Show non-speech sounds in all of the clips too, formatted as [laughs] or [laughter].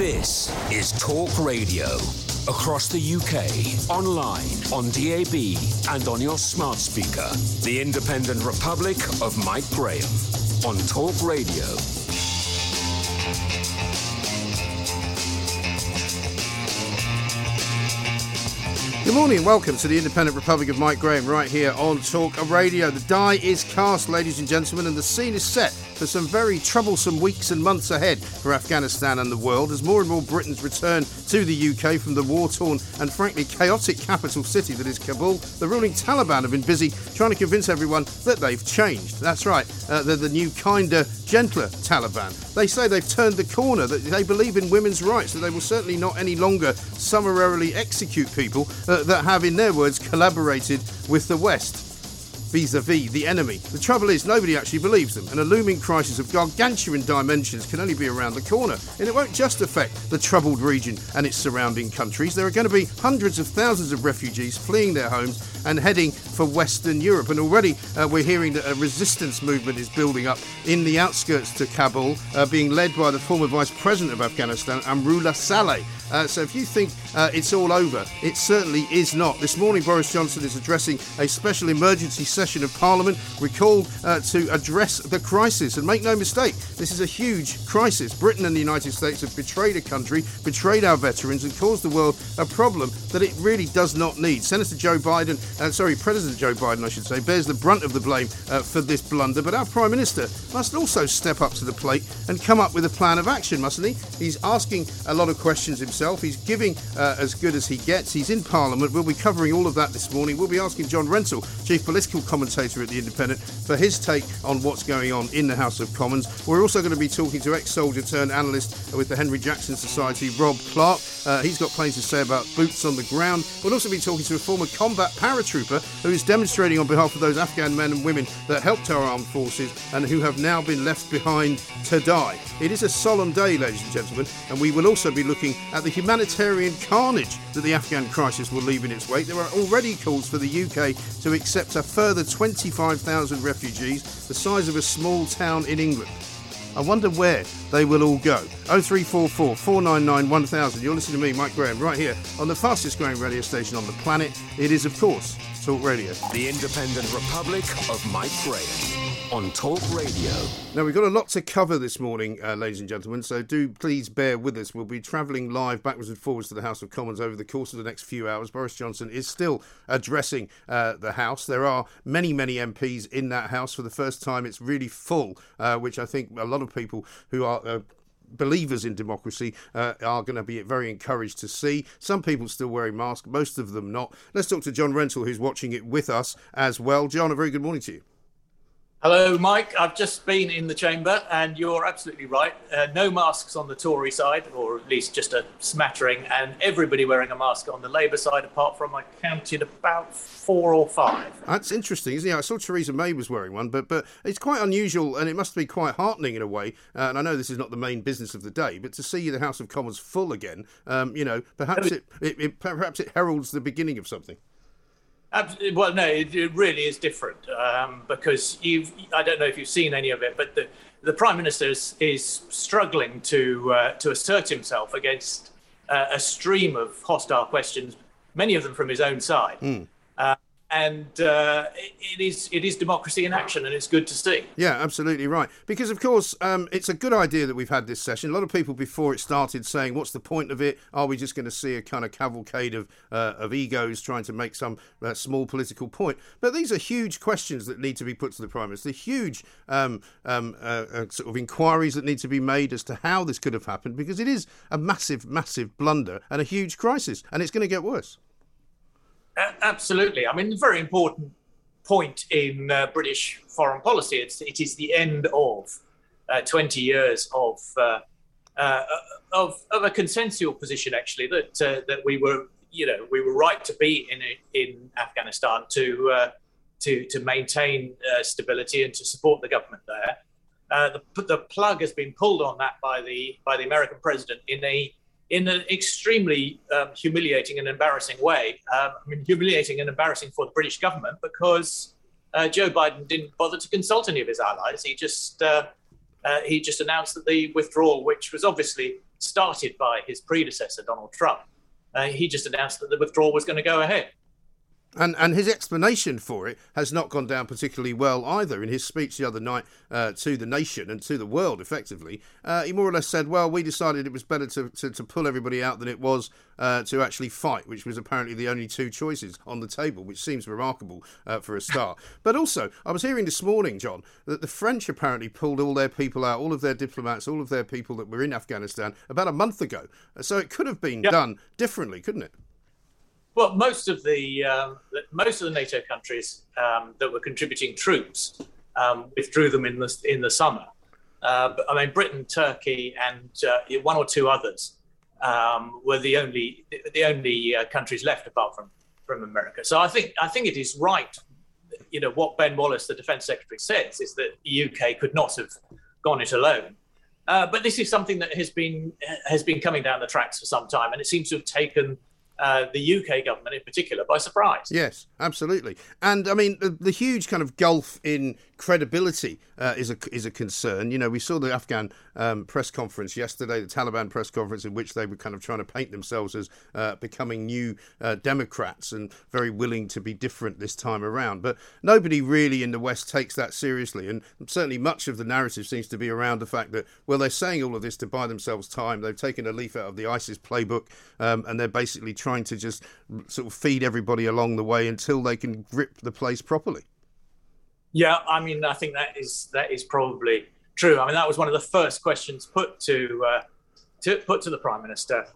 This is Talk Radio. Across the UK, online, on DAB, and on your smart speaker. The Independent Republic of Mike Graham on Talk Radio. Good morning welcome to the Independent Republic of Mike Graham right here on Talk Radio. The die is cast, ladies and gentlemen, and the scene is set for some very troublesome weeks and months ahead for Afghanistan and the world as more and more Britons return to the UK from the war torn and frankly chaotic capital city that is Kabul. The ruling Taliban have been busy trying to convince everyone that they've changed. That's right, uh, they're the new, kinder, gentler Taliban. They say they've turned the corner, that they believe in women's rights, that they will certainly not any longer summarily execute people uh, that have, in their words, collaborated with the West vis-a-vis the enemy. The trouble is, nobody actually believes them, and a looming crisis of gargantuan dimensions can only be around the corner. And it won't just affect the troubled region and its surrounding countries. There are going to be hundreds of thousands of refugees fleeing their homes and heading for Western Europe. And already uh, we're hearing that a resistance movement is building up in the outskirts to Kabul, uh, being led by the former Vice President of Afghanistan, Amrullah Saleh. Uh, so if you think uh, it's all over, it certainly is not. This morning, Boris Johnson is addressing a special emergency session of Parliament, recalled uh, to address the crisis. And make no mistake, this is a huge crisis. Britain and the United States have betrayed a country, betrayed our veterans, and caused the world a problem that it really does not need. Senator Joe Biden, uh, sorry, President Joe Biden, I should say, bears the brunt of the blame uh, for this blunder. But our Prime Minister must also step up to the plate and come up with a plan of action, mustn't he? He's asking a lot of questions himself. He's giving uh, as good as he gets. He's in Parliament. We'll be covering all of that this morning. We'll be asking John Rentoul, Chief Political Commentator at The Independent, for his take on what's going on in the House of Commons. We're also going to be talking to ex soldier turned analyst with the Henry Jackson Society, Rob Clark. Uh, he's got plenty to say about boots on the ground. We'll also be talking to a former combat paratrooper who is demonstrating on behalf of those Afghan men and women that helped our armed forces and who have now been left behind to die. It is a solemn day, ladies and gentlemen, and we will also be looking at the humanitarian carnage that the Afghan crisis will leave in its wake. There are already calls for the UK to accept a further 25,000 refugees, the size of a small town in England. I wonder where they will all go. 0344 499 1000. You're listening to me, Mike Graham, right here on the fastest growing radio station on the planet. It is, of course, Talk Radio. The Independent Republic of Mike Graham on Talk Radio. Now, we've got a lot to cover this morning, uh, ladies and gentlemen, so do please bear with us. We'll be travelling live backwards and forwards to the House of Commons over the course of the next few hours. Boris Johnson is still addressing uh, the House. There are many, many MPs in that House. For the first time, it's really full, uh, which I think a lot of people who are uh, believers in democracy uh, are going to be very encouraged to see. Some people still wearing masks, most of them not. Let's talk to John Rentoul, who's watching it with us as well. John, a very good morning to you. Hello, Mike. I've just been in the chamber, and you're absolutely right. Uh, no masks on the Tory side, or at least just a smattering, and everybody wearing a mask on the Labour side, apart from I counted about four or five. That's interesting, isn't it? I saw Theresa May was wearing one, but but it's quite unusual, and it must be quite heartening in a way. Uh, and I know this is not the main business of the day, but to see the House of Commons full again, um, you know, perhaps it, it, it perhaps it heralds the beginning of something. Well, no, it, it really is different um, because you've. I don't know if you've seen any of it, but the the prime minister is, is struggling to uh, to assert himself against uh, a stream of hostile questions, many of them from his own side. Uh, and uh, it, is it is democracy in action, and it's good to see. Yeah, absolutely right. Because of course, um, it's a good idea that we've had this session. A lot of people before it started saying, "What's the point of it? Are we just going to see a kind of cavalcade of uh, of egos trying to make some uh, small political point?" But these are huge questions that need to be put to the prime minister. Huge um, um, uh, uh, sort of inquiries that need to be made as to how this could have happened, because it is a massive, massive blunder and a huge crisis, and it's going to get worse. Absolutely. I mean, a very important point in uh, British foreign policy. It's, it is the end of uh, 20 years of, uh, uh, of, of a consensual position, actually, that, uh, that we were, you know, we were right to be in, in Afghanistan to, uh, to, to maintain stability and to support the government there. the, the plug has been pulled on that by the, by the American president in a in an extremely um, humiliating and embarrassing way. Um, I mean, humiliating and embarrassing for the British government because uh, Joe Biden didn't bother to consult any of his allies. He just uh, uh, he just announced that the withdrawal, which was obviously started by his predecessor Donald Trump, uh, he just announced that the withdrawal was going to go ahead. And and his explanation for it has not gone down particularly well either. In his speech the other night uh, to the nation and to the world, effectively, uh, he more or less said, "Well, we decided it was better to, to, to pull everybody out than it was uh, to actually fight, which was apparently the only two choices on the table, which seems remarkable uh, for a start." [laughs] but also, I was hearing this morning, John, that the French apparently pulled all their people out, all of their diplomats, all of their people that were in Afghanistan about a month ago. So it could have been yep. done differently, couldn't it? Well, most of the um, most of the NATO countries um, that were contributing troops um, withdrew them in the in the summer. Uh, but, I mean, Britain, Turkey, and uh, one or two others um, were the only the only uh, countries left apart from from America. So I think I think it is right. You know what Ben Wallace, the Defence Secretary, says is that the UK could not have gone it alone. Uh, but this is something that has been has been coming down the tracks for some time, and it seems to have taken uh, the UK government in particular by surprise. Yes, absolutely. And I mean, the, the huge kind of gulf in credibility uh, is a is a concern. You know, we saw the Afghan um, press conference yesterday, the Taliban press conference, in which they were kind of trying to paint themselves as uh, becoming new uh, Democrats and very willing to be different this time around. But nobody really in the West takes that seriously, and certainly much of the narrative seems to be around the fact that well, they're saying all of this to buy themselves time. They've taken a leaf out of the ISIS playbook, um, and they're basically trying trying to just sort of feed everybody along the way until they can grip the place properly. Yeah, I mean, I think that is that is probably true. I mean, that was one of the first questions put to uh, to put to the prime minister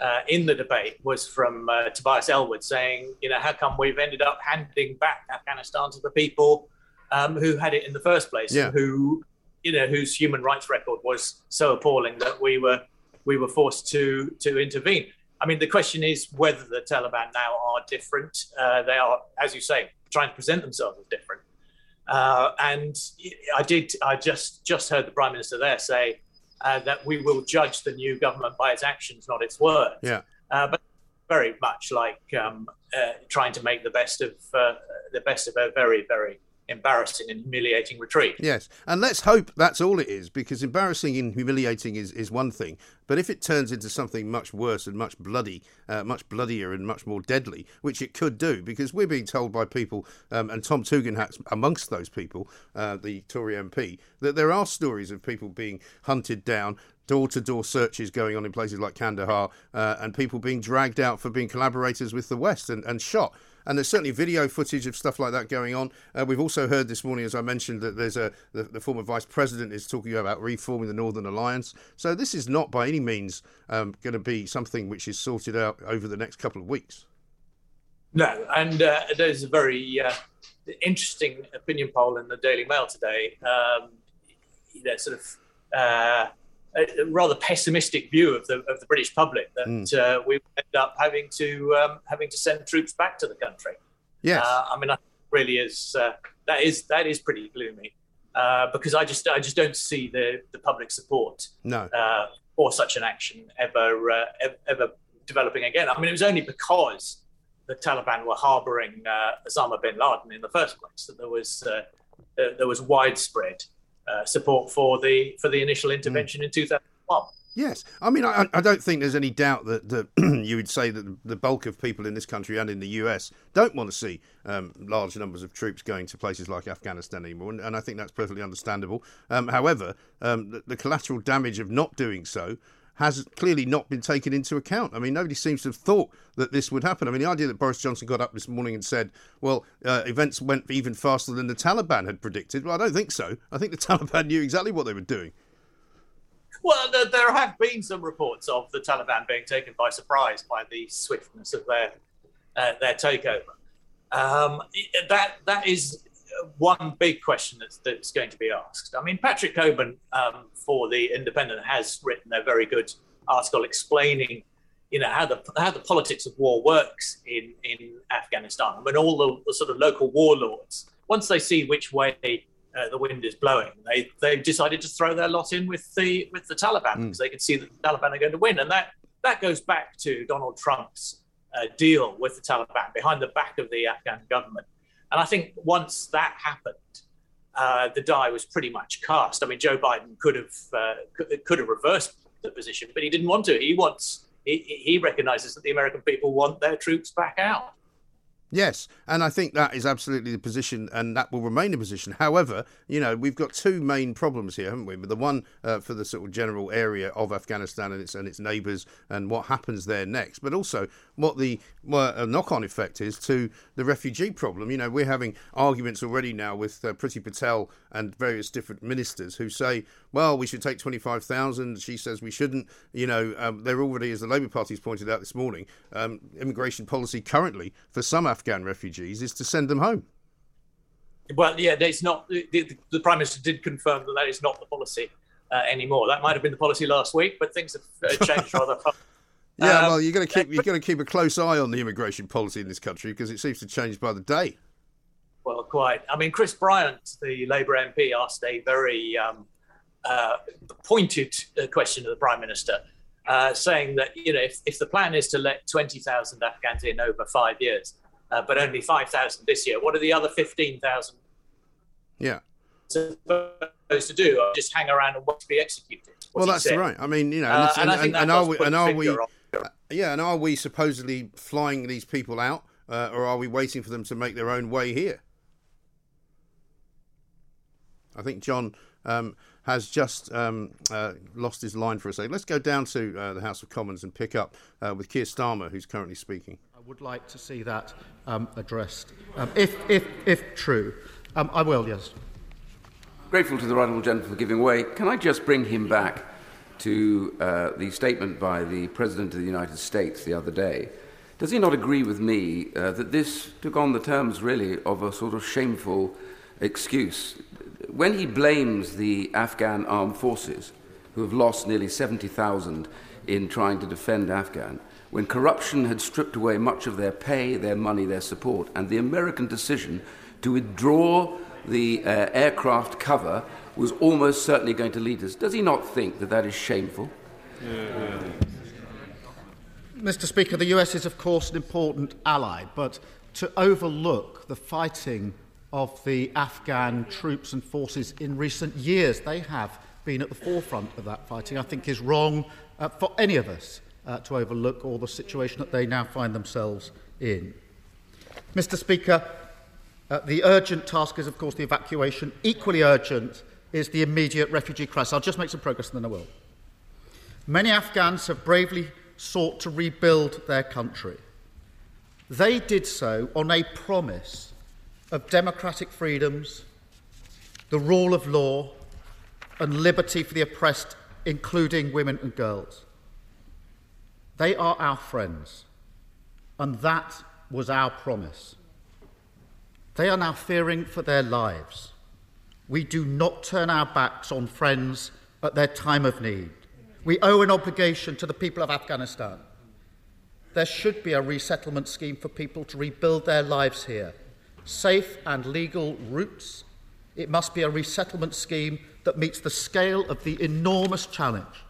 uh, in the debate was from uh, Tobias Ellwood saying, you know, how come we've ended up handing back Afghanistan to the people um, who had it in the first place, yeah. who you know whose human rights record was so appalling that we were we were forced to to intervene. I mean, the question is whether the Taliban now are different. Uh, they are, as you say, trying to present themselves as different. Uh, and I did. I just just heard the prime minister there say uh, that we will judge the new government by its actions, not its words. Yeah. Uh, but very much like um, uh, trying to make the best of uh, the best of a very, very embarrassing and humiliating retreat. Yes, and let's hope that's all it is, because embarrassing and humiliating is, is one thing, but if it turns into something much worse and much bloody, uh, much bloodier and much more deadly, which it could do, because we're being told by people, um, and Tom Tugendhat's amongst those people, uh, the Tory MP, that there are stories of people being hunted down, door to door searches going on in places like Kandahar, uh, and people being dragged out for being collaborators with the West and, and shot and there's certainly video footage of stuff like that going on. Uh, we've also heard this morning, as I mentioned, that there's a the, the, former vice president is talking about reforming the Northern Alliance. So this is not by any means um, going to be something which is sorted out over the next couple of weeks. No, and uh, there's a very uh, interesting opinion poll in the Daily Mail today. Um, know, sort of uh, a, rather pessimistic view of the of the British public that mm. uh, we end up having to um, having to send troops back to the country. Yes, uh, I mean, I really is uh, that is that is pretty gloomy uh, because I just I just don't see the the public support no. Uh, for such an action ever, uh, ever, ever developing again. I mean, it was only because the Taliban were harboring Osama bin Laden in the first place that there was there was widespread uh, support for the for the initial intervention mm. in 2001. Yes, I mean, I, I don't think there's any doubt that, that [clears throat] you would say that the bulk of people in this country and in the US don't want to see um, large numbers of troops going to places like Afghanistan anymore, and, and I think that's perfectly understandable. Um, however, um, the, the collateral damage of not doing so has clearly not been taken into account. I mean, nobody seems to have thought that this would happen. I mean, the idea that Boris Johnson got up this morning and said, well, uh, events went even faster than the Taliban had predicted, well, I don't think so. I think the [laughs] Taliban knew exactly what they were doing. Well, there, have been some reports of the Taliban being taken by surprise by the swiftness of their uh, their takeover. Um, that that is one big question that's, that's going to be asked. I mean, Patrick Cockburn um, for the Independent has written a very good article explaining, you know, how the how the politics of war works in in Afghanistan. When all the, the sort of local warlords, once they see which way uh, the wind is blowing. They they've decided to throw their lot in with the with the Taliban mm. because they can see that the Taliban are going to win, and that that goes back to Donald Trump's uh, deal with the Taliban behind the back of the Afghan government. And I think once that happened, uh, the die was pretty much cast. I mean, Joe Biden could have uh, could, could have reversed the position, but he didn't want to. He wants he, he recognizes that the American people want their troops back out. Yes, and I think that is absolutely the position, and that will remain the position. However, you know, we've got two main problems here, haven't we? The one uh, for the sort of general area of Afghanistan and its and its neighbours, and what happens there next, but also what the well, knock-on effect is to the refugee problem. You know, we're having arguments already now with uh, Priti Patel and various different ministers who say, well, we should take 25,000. She says we shouldn't. You know, um, there already, as the Labour Party's pointed out this morning, um, immigration policy currently for some Afghan refugees is to send them home. Well, yeah, it's not. The, the Prime Minister did confirm that that is not the policy uh, anymore. That might have been the policy last week, but things have uh, changed rather fast. [laughs] Yeah, um, well, you're going to keep you've got to keep a close eye on the immigration policy in this country because it seems to change by the day. Well, quite. I mean, Chris Bryant, the Labour MP, asked a very um, uh, pointed uh, question to the Prime Minister, uh, saying that you know if, if the plan is to let 20,000 Afghans in over five years, uh, but only 5,000 this year, what are the other 15,000? Yeah. Supposed to do just hang around and watch be executed. Well, that's right. I mean, you know, and, uh, and, and, and are we? And are we? Yeah, and are we supposedly flying these people out, uh, or are we waiting for them to make their own way here? I think John um, has just um, uh, lost his line for a second. Let's go down to uh, the House of Commons and pick up uh, with Keir Starmer, who's currently speaking. Would like to see that um, addressed, um, if, if, if true. Um, I will, yes. Grateful to the right Honourable Gentleman for giving way. Can I just bring him back to uh, the statement by the President of the United States the other day? Does he not agree with me uh, that this took on the terms, really, of a sort of shameful excuse? when he blames the Afghan armed forces, who have lost nearly 70,000 in trying to defend Afghan, when corruption had stripped away much of their pay, their money, their support, and the American decision to withdraw the uh, aircraft cover was almost certainly going to lead us. Does he not think that that is shameful? Mr. Speaker, the US is, of course, an important ally, but to overlook the fighting of the Afghan troops and forces in recent years. They have been at the forefront of that fighting, I think is wrong uh, for any of us uh, to overlook all the situation that they now find themselves in. Mr. Speaker, uh, the urgent task is, of course, the evacuation. Equally urgent is the immediate refugee crisis. I'll just make some progress and then I will. Many Afghans have bravely sought to rebuild their country. They did so on a promise of democratic freedoms, the rule of law, and liberty for the oppressed, including women and girls. They are our friends, and that was our promise. They are now fearing for their lives. We do not turn our backs on friends at their time of need. We owe an obligation to the people of Afghanistan. There should be a resettlement scheme for people to rebuild their lives here safe and legal routes. It must be a resettlement scheme that meets the scale of the enormous challenge.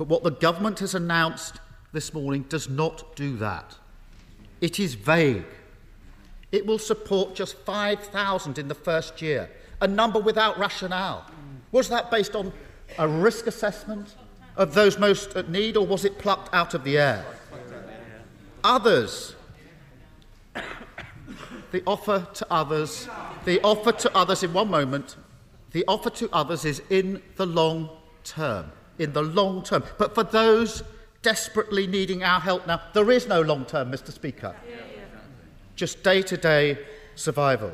But what the government has announced this morning does not do that. It is vague. It will support just 5,000 in the first year, a number without rationale. Was that based on a risk assessment, of those most at need, or was it plucked out of the air? Others. The offer to others, the offer to others in one moment, the offer to others is in the long term. In the long term. But for those desperately needing our help now, there is no long term, Mr. Speaker. Just day to day survival.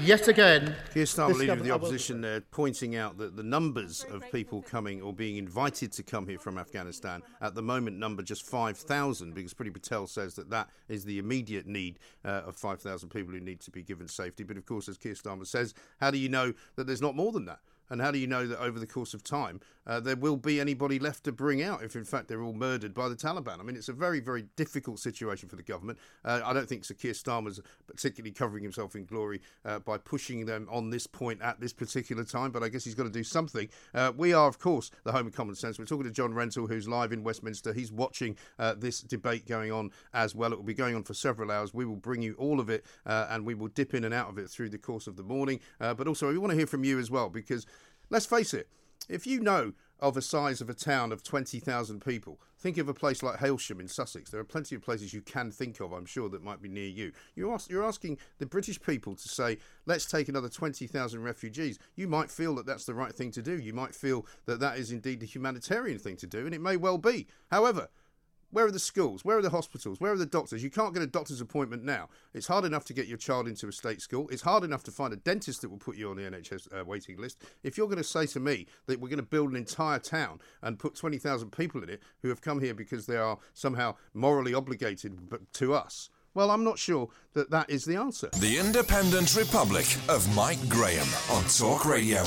Yet again, Keir Starmer, leader of the opposition, there, pointing out that the numbers of people coming or being invited to come here from Afghanistan at the moment number just 5,000 because Priti Patel says that that is the immediate need uh, of 5,000 people who need to be given safety. But of course, as Keir Starmer says, how do you know that there's not more than that? And how do you know that over the course of time uh, there will be anybody left to bring out if, in fact, they're all murdered by the Taliban? I mean, it's a very, very difficult situation for the government. Uh, I don't think Sir Keir Starmer's particularly covering himself in glory uh, by pushing them on this point at this particular time, but I guess he's got to do something. Uh, we are, of course, the home of common sense. We're talking to John Rentoul, who's live in Westminster. He's watching uh, this debate going on as well. It will be going on for several hours. We will bring you all of it uh, and we will dip in and out of it through the course of the morning. But also, we want to hear from you as well because let's face it, if you know of a size of a town of 20,000 people, think of a place like Hailsham in Sussex. There are plenty of places you can think of, I'm sure, that might be near you. You're, ask, you're asking the British people to say, let's take another 20,000 refugees. You might feel that that's the right thing to do. You might feel that that is indeed the humanitarian thing to do, and it may well be. However, where are the schools? Where are the hospitals? Where are the doctors? You can't get a doctor's appointment now. It's hard enough to get your child into a state school. It's hard enough to find a dentist that will put you on the NHS uh, waiting list. If you're going to say to me that we're going to build an entire town and put 20,000 people in it who have come here because they are somehow morally obligated to us, well, I'm not sure that that is the answer. The Independent Republic of Mike Graham on Talk Radio.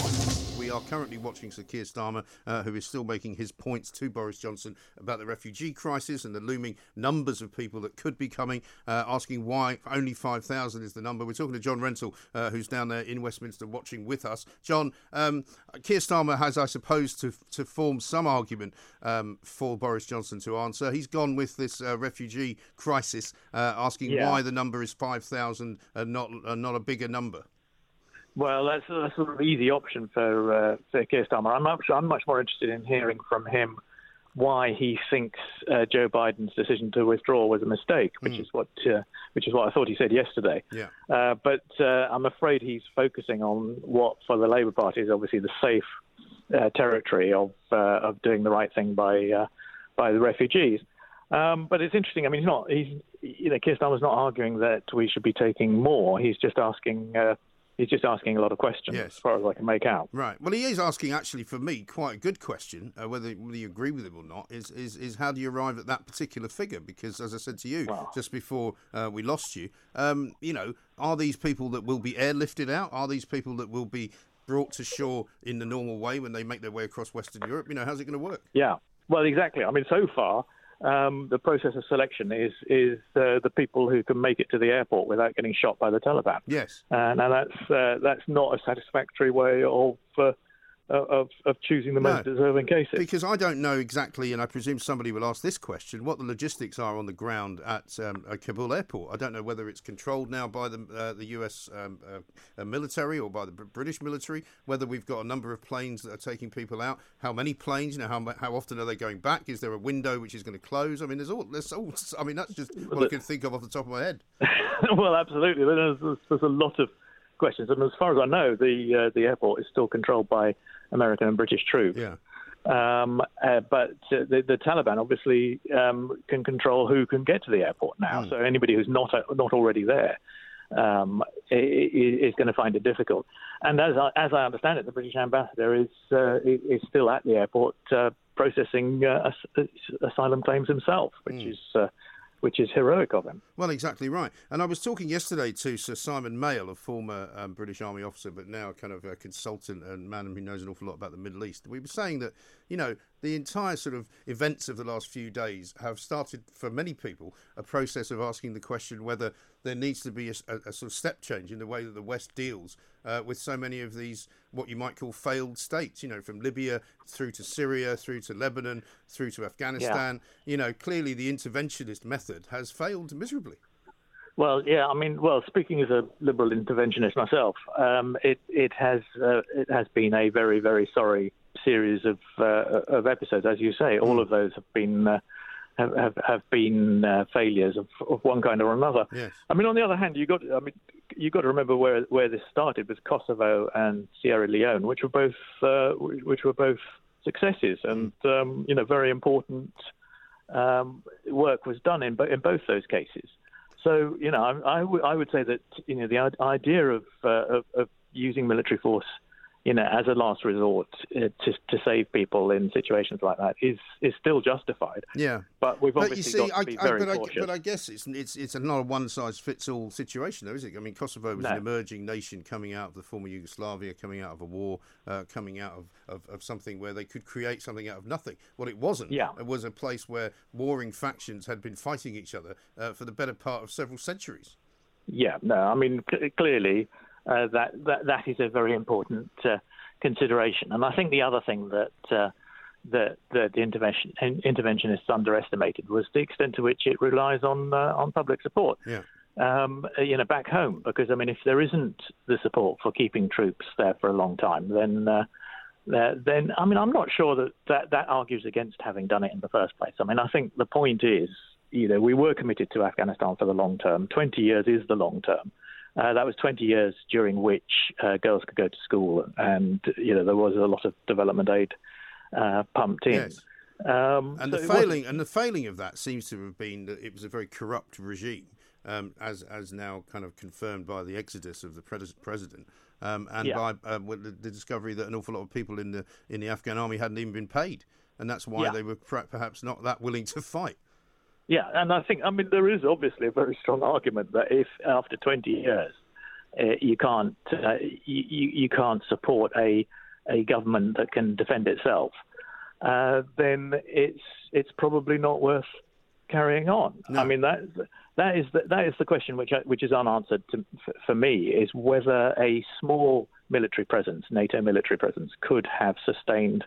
We are currently watching Sir Keir Starmer, uh, who is still making his points to Boris Johnson about the refugee crisis and the looming numbers of people that could be coming, uh, asking why only 5,000 is the number. We're talking to John Rentoul, uh, who's down there in Westminster watching with us. John, um, Keir Starmer has, I suppose, to, to form some argument um, for Boris Johnson to answer. He's gone with this uh, refugee crisis, uh, asking Yeah. why the number is 5,000 and not, uh, not a bigger number. Well, that's a sort of easy option for uh, for Keir Starmer. I'm much, I'm much more interested in hearing from him why he thinks uh, Joe Biden's decision to withdraw was a mistake, which Mm. is what uh, which is what I thought he said yesterday. Yeah. Uh, but uh, I'm afraid he's focusing on what, for the Labour Party, is obviously the safe uh, territory of uh, of doing the right thing by uh, by the refugees. Um, but it's interesting. I mean, he's not. He's you know, Keir Starmer's not arguing that we should be taking more. He's just asking. He's just asking a lot of questions, Yes. as far as I can make out. Right. Well, he is asking actually for me quite a good question. Uh, whether whether you agree with him or not is, is is how do you arrive at that particular figure? Because as I said to you just before uh, we lost you, um, you know, are these people that will be airlifted out? Are these people that will be brought to shore in the normal way when they make their way across Western Europe? You know, how's it going to work? Yeah. Well, exactly. I mean, so far, um, the process of selection is is uh, the people who can make it to the airport without getting shot by the Taliban. Yes. Uh, now that's uh, that's not a satisfactory way of uh, of of choosing the No. most deserving cases. Because I don't know exactly, and I presume somebody will ask this question: what the logistics are on the ground at, um, Kabul airport. I don't know whether it's controlled now by the uh, the U.S. Um, uh, uh, military or by the British military. Whether we've got a number of planes that are taking people out. How many planes? You know, how how often are they going back? Is there a window which is going to close? I mean, there's all. There's all. [laughs] I mean, that's just what I can think of off the top of my head. [laughs] well, absolutely. There's, there's, there's a lot of questions, and as far as I know, the uh, the airport is still controlled by American and British troops. Yeah. Um, uh, but uh, the, the Taliban obviously um, can control who can get to the airport now. Hmm. So anybody who's not not already there um, is going to find it difficult. And as I, as I understand it, the British ambassador is uh, is still at the airport uh, processing uh, as- asylum claims himself, which Hmm. is uh, which is heroic of him. Well, exactly right. And I was talking yesterday to Sir Simon Mayall, a former um, British Army officer, but now kind of a consultant and man who knows an awful lot about the Middle East. We were saying that, you know, the entire sort of events of the last few days have started, for many people, a process of asking the question whether there needs to be a, a- a sort of step change in the way that the West deals uh, with so many of these, what you might call failed states, you know, from Libya through to Syria, through to Lebanon, through to Afghanistan. You know, clearly the interventionist method has failed miserably. Well, yeah, I mean, well, speaking as a liberal interventionist myself, um, it it has uh, it has been a very very sorry series of uh, of episodes, as you say, all of those have been. Uh, have, have, been uh, failures of, of one kind or another. Yes. I mean, on the other hand, you got I mean, you got to remember where where this started with Kosovo and Sierra Leone, which were both uh, which were both successes, and um, you know, very important um, work was done in in both those cases. So you know, I, I, w- I would say that you know the idea of, uh, of of using military force, you know, as a last resort uh, to to save people in situations like that is is still justified. Yeah. But we've But you obviously see, got to I, be I, very but, I, cautious. but I guess it's it's it's not a one size fits all situation, though, is it? I mean, Kosovo was No. an emerging nation coming out of the former Yugoslavia, coming out of a war, uh, coming out of, of, of something where they could create something out of nothing. Well, it wasn't. Yeah. It was a place where warring factions had been fighting each other uh, for the better part of several centuries. Yeah, no, I mean c- clearly uh, that, that that is a very important uh, consideration, and I think the other thing that uh, that that the intervention in- interventionists underestimated was the extent to which it relies on uh, on public support. Yeah. Um, you know, back home, because I mean, if there isn't the support for keeping troops there for a long time, then uh, then I mean, I'm not sure that, that that argues against having done it in the first place. I mean, I think the point is, you know, we were committed to Afghanistan for the long term. 20 years is the long term. Uh, that was 20 years during which uh, girls could go to school, and you know there was a lot of development aid uh, pumped in. Yes. Um, And so the failing and the failing of that seems to have been that it was a very corrupt regime, um, as as now kind of confirmed by the exodus of the pres- president, um, and Yeah. by uh, the, the discovery that an awful lot of people in the in the Afghan army hadn't even been paid, and that's why Yeah. they were per- perhaps not that willing to fight. Yeah, and I think I mean there is obviously a very strong argument that if after 20 years uh, you can't uh, you, you can't support a a government that can defend itself, uh, then it's it's probably not worth carrying on. I mean that that is the, that is the question which I- which is unanswered to, for, me is whether a small military presence, NATO military presence, could have sustained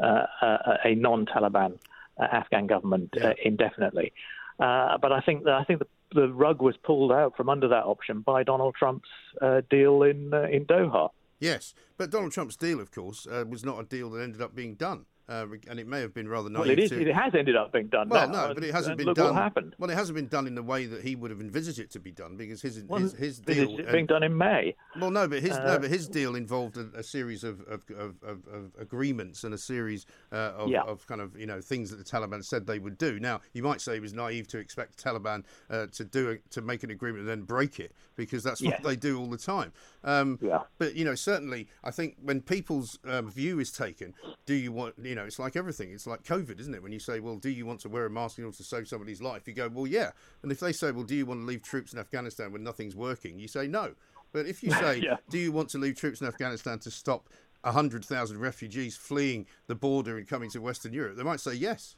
uh, a, a non-Taliban Afghan government uh, indefinitely. Uh, but I think that I think the, the rug was pulled out from under that option by Donald Trump's uh, deal in uh, in Doha. Yes, but Donald Trump's deal, of course, uh, was not a deal that ended up being done. Uh, and it may have been rather naive. Well, it is. to... It has ended up being done. Well, now, no, but it hasn't been look done. What happened? Well, it hasn't been done in the way that he would have envisaged it to be done because his Well, his, his deal is being done in May. Well, no, but his no, Uh, but his deal involved a, a series of of, of, of of agreements and a series uh, of, Yeah. of kind of you know things that the Taliban said they would do. Now, you might say it was naive to expect the Taliban uh, to do a, to make an agreement and then break it because that's what Yes. they do all the time. Um, Yeah. But you know, certainly, I think when people's um, view is taken, do you want you know, it's like everything. It's like COVID, isn't it? When you say, well, do you want to wear a mask in order to save somebody's life? You go, well, yeah. And if they say, well, do you want to leave troops in Afghanistan when nothing's working? You say no. But if you [laughs] say, Yeah. do you want to leave troops in Afghanistan to stop 100,000 refugees fleeing the border and coming to Western Europe? They might say yes.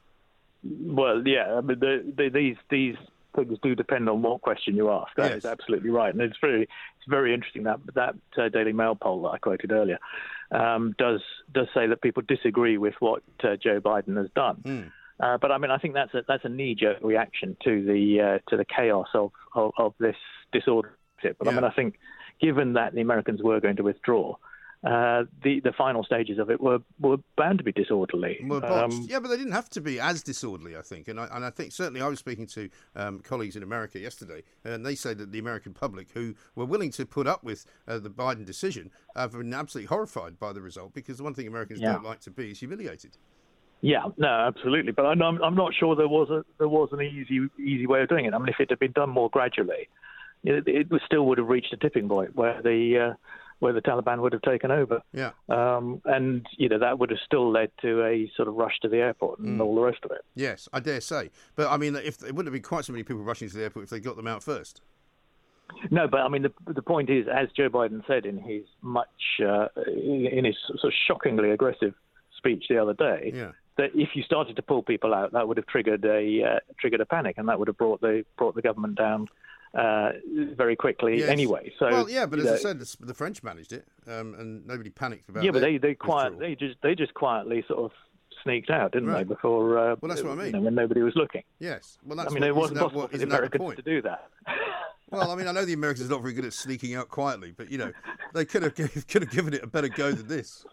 Well, yeah. I mean, the, the, these these things do depend on what question you ask. That is Yes. absolutely right, and it's very it's very interesting that that uh, Daily Mail poll that I quoted earlier um, does does say that people disagree with what uh, Joe Biden has done. Hmm. Uh, but I mean, I think that's a that's a knee-jerk reaction to the uh, to the chaos of, of, of this disorder. But I mean, I think given that the Americans were going to withdraw, uh, the the final stages of it were were bound to be disorderly. Um, yeah, but they didn't have to be as disorderly, I think. And I, and I think certainly I was speaking to um, colleagues in America yesterday, and they say that the American public, who were willing to put up with uh, the Biden decision, have been absolutely horrified by the result because the one thing Americans Yeah. don't like to be is humiliated. Yeah, no, absolutely. But I'm, I'm I'm not sure there was a there was an easy easy way of doing it. I mean, if it had been done more gradually, it, it still would have reached a tipping point where the uh, where the Taliban would have taken over. Yeah. Um, and you know that would have still led to a sort of rush to the airport and Mm. all the rest of it. Yes, I dare say. But I mean, if it wouldn't have been quite so many people rushing to the airport if they got them out first. No, but I mean the the point is, as Joe Biden said in his much uh, in his sort of shockingly aggressive speech the other day, Yeah. that if you started to pull people out, that would have triggered a uh, triggered a panic, and that would have brought the brought the government down uh, very quickly Yes. anyway. So well, yeah, but you as I said, the, the French managed it, um, and nobody panicked about. yeah, but they they quiet they just they just quietly sort of sneaked out, didn't Right. they? Before uh, Well, that's what I you mean. know, when nobody was looking. Yes, well, that's I mean, what, it wasn't possible what- for the the Americans point? to do that. [laughs] Well, I mean, I know the Americans are not very good at sneaking out quietly, but you know, they could have [laughs] could have given it a better go than this.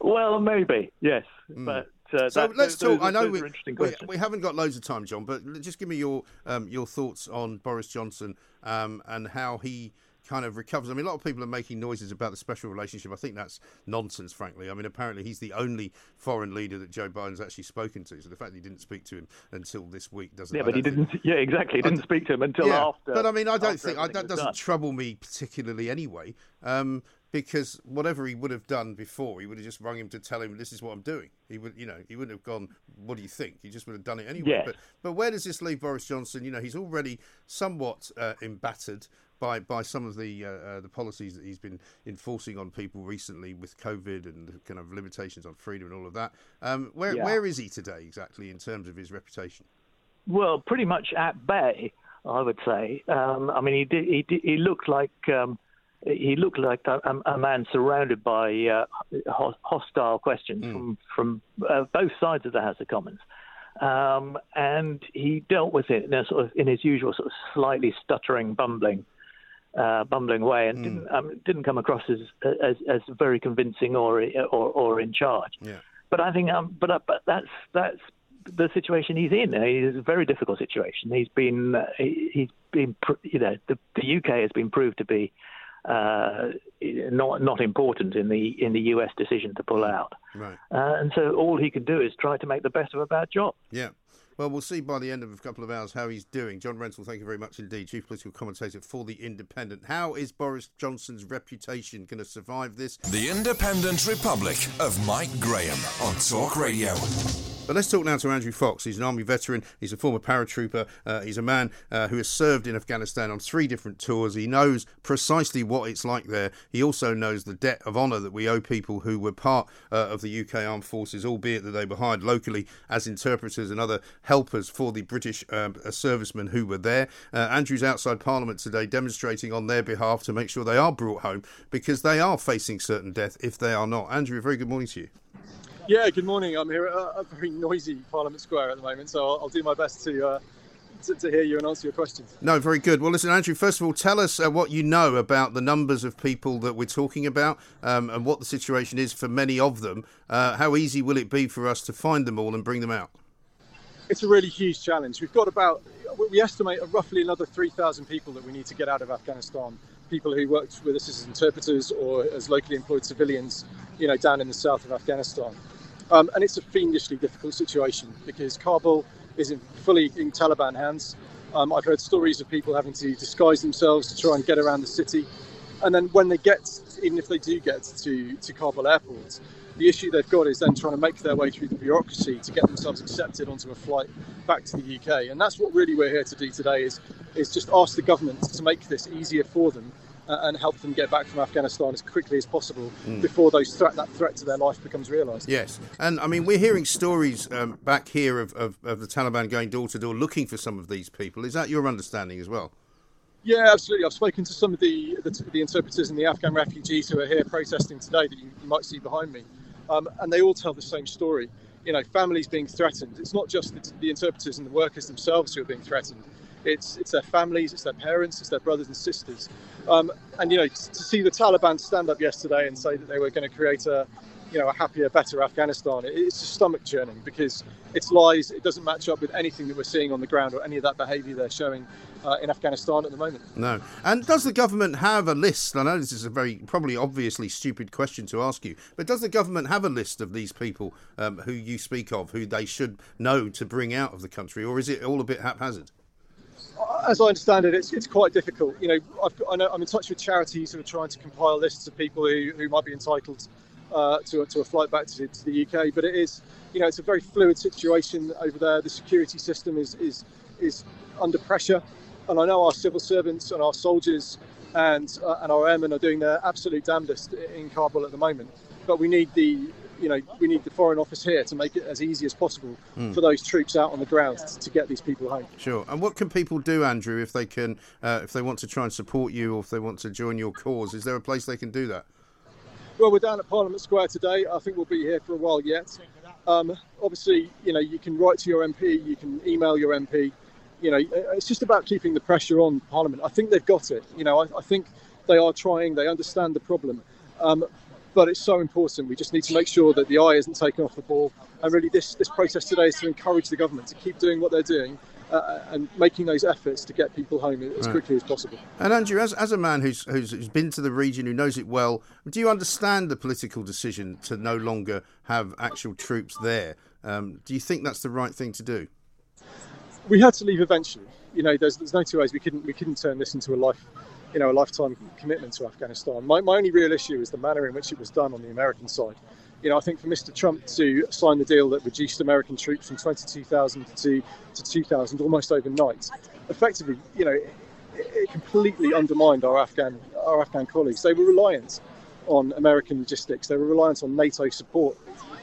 Well, maybe yes, but. Uh, So that- let's those talk. are- I know we, we, we haven't got loads of time, John, but just give me your um, your thoughts on Boris Johnson um, and how he kind of recovers. I mean, a lot of people are making noises about the special relationship. I think that's nonsense, frankly. I mean, apparently he's the only foreign leader that Joe Biden's actually spoken to. So the fact that he didn't speak to him until this week doesn't. yeah, but he think- didn't. [laughs] Yeah, exactly. He didn't speak to him until yeah, after. But I mean, I don't think I, that doesn't done. trouble me particularly anyway, um, because whatever he would have done before, he would have just rung him to tell him this is what I'm doing. He would, you know, he wouldn't have gone. What do you think? He just would have done it anyway. But but where does this leave Boris Johnson? You know, he's already somewhat uh, embattered. By, by some of the uh, uh, the policies that he's been enforcing on people recently with COVID and the kind of limitations on freedom and all of that, um, where Yeah. where is he today exactly in terms of his reputation? Well, pretty much at bay, I would say. Um, I mean, he did, he did, he looked like um, he looked like a, a man surrounded by uh, hostile questions from from uh, both sides of the House of Commons, um, and he dealt with it in a sort of in his usual sort of slightly stuttering, bumbling. Uh, bumbling way and didn't um, didn't come across as, as as very convincing or or, or in charge. Yeah. But I think, um, but uh, but that's that's the situation he's in. It's a very difficult situation. He's been uh, he, he's been you know the the UK has been proved to be uh, not not important in the in the US decision to pull out, Right. uh, and so all he can do is try to make the best of a bad job. Yeah. Well, we'll see by the end of a couple of hours how he's doing. John Rentoul, thank you very much indeed, Chief Political Commentator for The Independent. How is Boris Johnson's reputation going to survive this? The Independent Republic of Mike Graham on Talk Radio. But let's talk now to Andrew Fox. He's an Army veteran. He's a former paratrooper. Uh, he's a man uh, who has served in Afghanistan on three different tours. He knows precisely what it's like there. He also knows the debt of honour that we owe people who were part uh, of the UK Armed Forces, albeit that they were hired locally as interpreters and other helpers for the British um, uh, servicemen who were there. Uh, Andrew's outside Parliament today demonstrating on their behalf to make sure they are brought home because they are facing certain death if they are not. Andrew, very good morning to you. Yeah, good morning. I'm here at a, very noisy Parliament Square at the moment, so I'll, I'll do my best to, uh, to to hear you and answer your questions. No, very good. Well, listen, Andrew, first of all, tell us uh, what you know about the numbers of people that we're talking about um, and what the situation is for many of them. Uh, how easy will it be for us to find them all and bring them out? It's a really huge challenge. We've got about we estimate roughly another 3,000 people that we need to get out of Afghanistan. People who worked with us as interpreters or as locally employed civilians, you know, down in the south of Afghanistan. Um, and it's a fiendishly difficult situation because Kabul is in, fully in Taliban hands. Um, I've heard stories of people having to disguise themselves to try and get around the city. And then when they get, even if they do get to, to Kabul airport, the issue they've got is then trying to make their way through the bureaucracy to get themselves accepted onto a flight back to the UK. And that's what really we're here to do today is, is just ask the government to make this easier for them and help them get back from Afghanistan as quickly as possible Mm. before those threat, that threat to their life becomes realised. Yes, and I mean we're hearing stories um, back here of, of, of the Taliban going door to door looking for some of these people. Is that your understanding as well? Yeah, absolutely. I've spoken to some of the, the, the interpreters and the Afghan refugees who are here protesting today that you, you might see behind me, um, and they all tell the same story. You know, families being threatened. It's not just the, the interpreters and the workers themselves who are being threatened. It's it's their families, it's their parents, it's their brothers and sisters. Um, and you know, to see the Taliban stand up yesterday and say that they were going to create a you know a happier, better Afghanistan, it- it's stomach churning because it's lies. It doesn't match up with anything that we're seeing on the ground or any of that behaviour they're showing uh, in Afghanistan at the moment. No. And does the government have a list? I know this is a very probably obviously stupid question to ask you, but does the government have a list of these people um, who you speak of, who they should know to bring out of the country, or is it all a bit haphazard? As I understand it, it's, it's quite difficult. You know, I've I I'm in touch with charities who are trying to compile lists of people who, who might be entitled uh, to, a- to a flight back to, to the UK. But it is, you know, it's a very fluid situation over there. The security system is is is under pressure, and I know our civil servants and our soldiers and uh, and our airmen are doing their absolute damnedest in Kabul at the moment. But we need the you know we need the foreign office here to make it as easy as possible Hmm. for those troops out on the ground to, to get these people home. Sure. And what can people do, Andrew, if they can, uh, if they want to try and support you, or if they want to join your cause? Is there a place they can do that? Well, we're down at Parliament Square today. I think we'll be here for a while yet. Um, obviously, you know, you can write to your MP, you can email your MP. You know, it's just about keeping the pressure on Parliament. I think they've got it. You know, I, I think they are trying. They understand the problem. Um, but it's so important. We just need to make sure that the eye isn't taken off the ball. And really, this, this protest today is to encourage the government to keep doing what they're doing uh, and making those efforts to get people home as Right. quickly as possible. And Andrew, as, as a man who's, who's who's been to the region, who knows it well, do you understand the political decision to no longer have actual troops there? Um, do you think that's the right thing to do? we had to leave eventually. You know, there's, there's no two ways. We couldn't we couldn't turn this into a life, you know, a lifetime commitment to Afghanistan. My, my only real issue is the manner in which it was done on the American side. You know, I think for Mr. Trump to sign the deal that reduced American troops from 22,000 to to 2,000 almost overnight, effectively, you know, it, it completely undermined our Afghan our Afghan colleagues. They were reliant on American logistics. They were reliant on NATO support.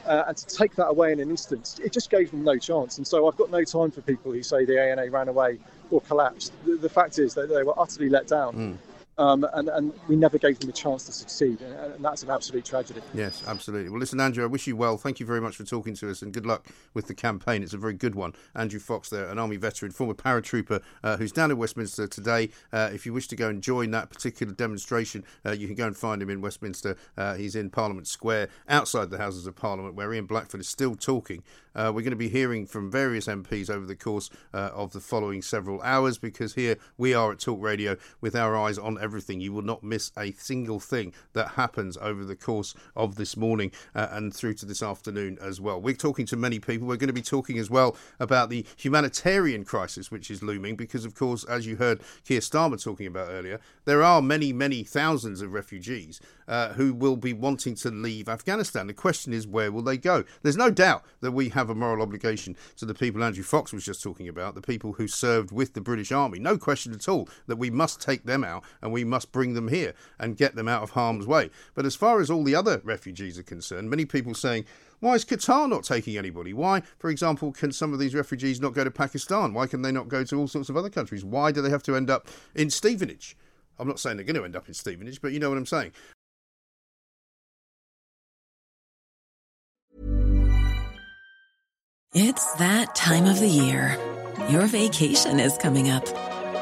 Uh, and to take that away in an instant, it just gave them no chance. And so I've got no time for people who say the ANA ran away or collapsed. The, the fact is that they were utterly let down. Hmm. Um, and, and we never gave them a chance to succeed. And, that's an absolute tragedy. Yes, absolutely. Well, listen, Andrew, I wish you well. Thank you very much for talking to us, and good luck with the campaign. It's a very good one. Andrew Fox, there, an Army veteran, former paratrooper, uh, who's down in Westminster today. Uh, if you wish to go and join that particular demonstration, uh, you can go and find him in Westminster. Uh, he's in Parliament Square, outside the Houses of Parliament, where Ian Blackford is still talking. Uh, we're going to be hearing from various MPs over the course uh, of the following several hours because here we are at Talk Radio with our eyes on everything. You will not miss a single thing that happens over the course of this morning uh, and through to this afternoon as well. We're talking to many people. We're going to be talking as well about the humanitarian crisis which is looming because, of course, as you heard Keir Starmer talking about earlier, there are many, many thousands of refugees uh, who will be wanting to leave Afghanistan. The question is, where will they go? There's no doubt that we have a moral obligation to the people Andrew Fox was just talking about, the people who served with the British Army. No question at all that we must take them out and we must bring them here and get them out of harm's way. But as far as all the other refugees are concerned, many people saying, why is Qatar not taking anybody? Why, for example, can some of these refugees not go to Pakistan? Why can they not go to all sorts of other countries? Why do they have to end up in Stevenage? I'm not saying they're going to end up in Stevenage, but you know what I'm saying. It's that time of the year. Your vacation is coming up.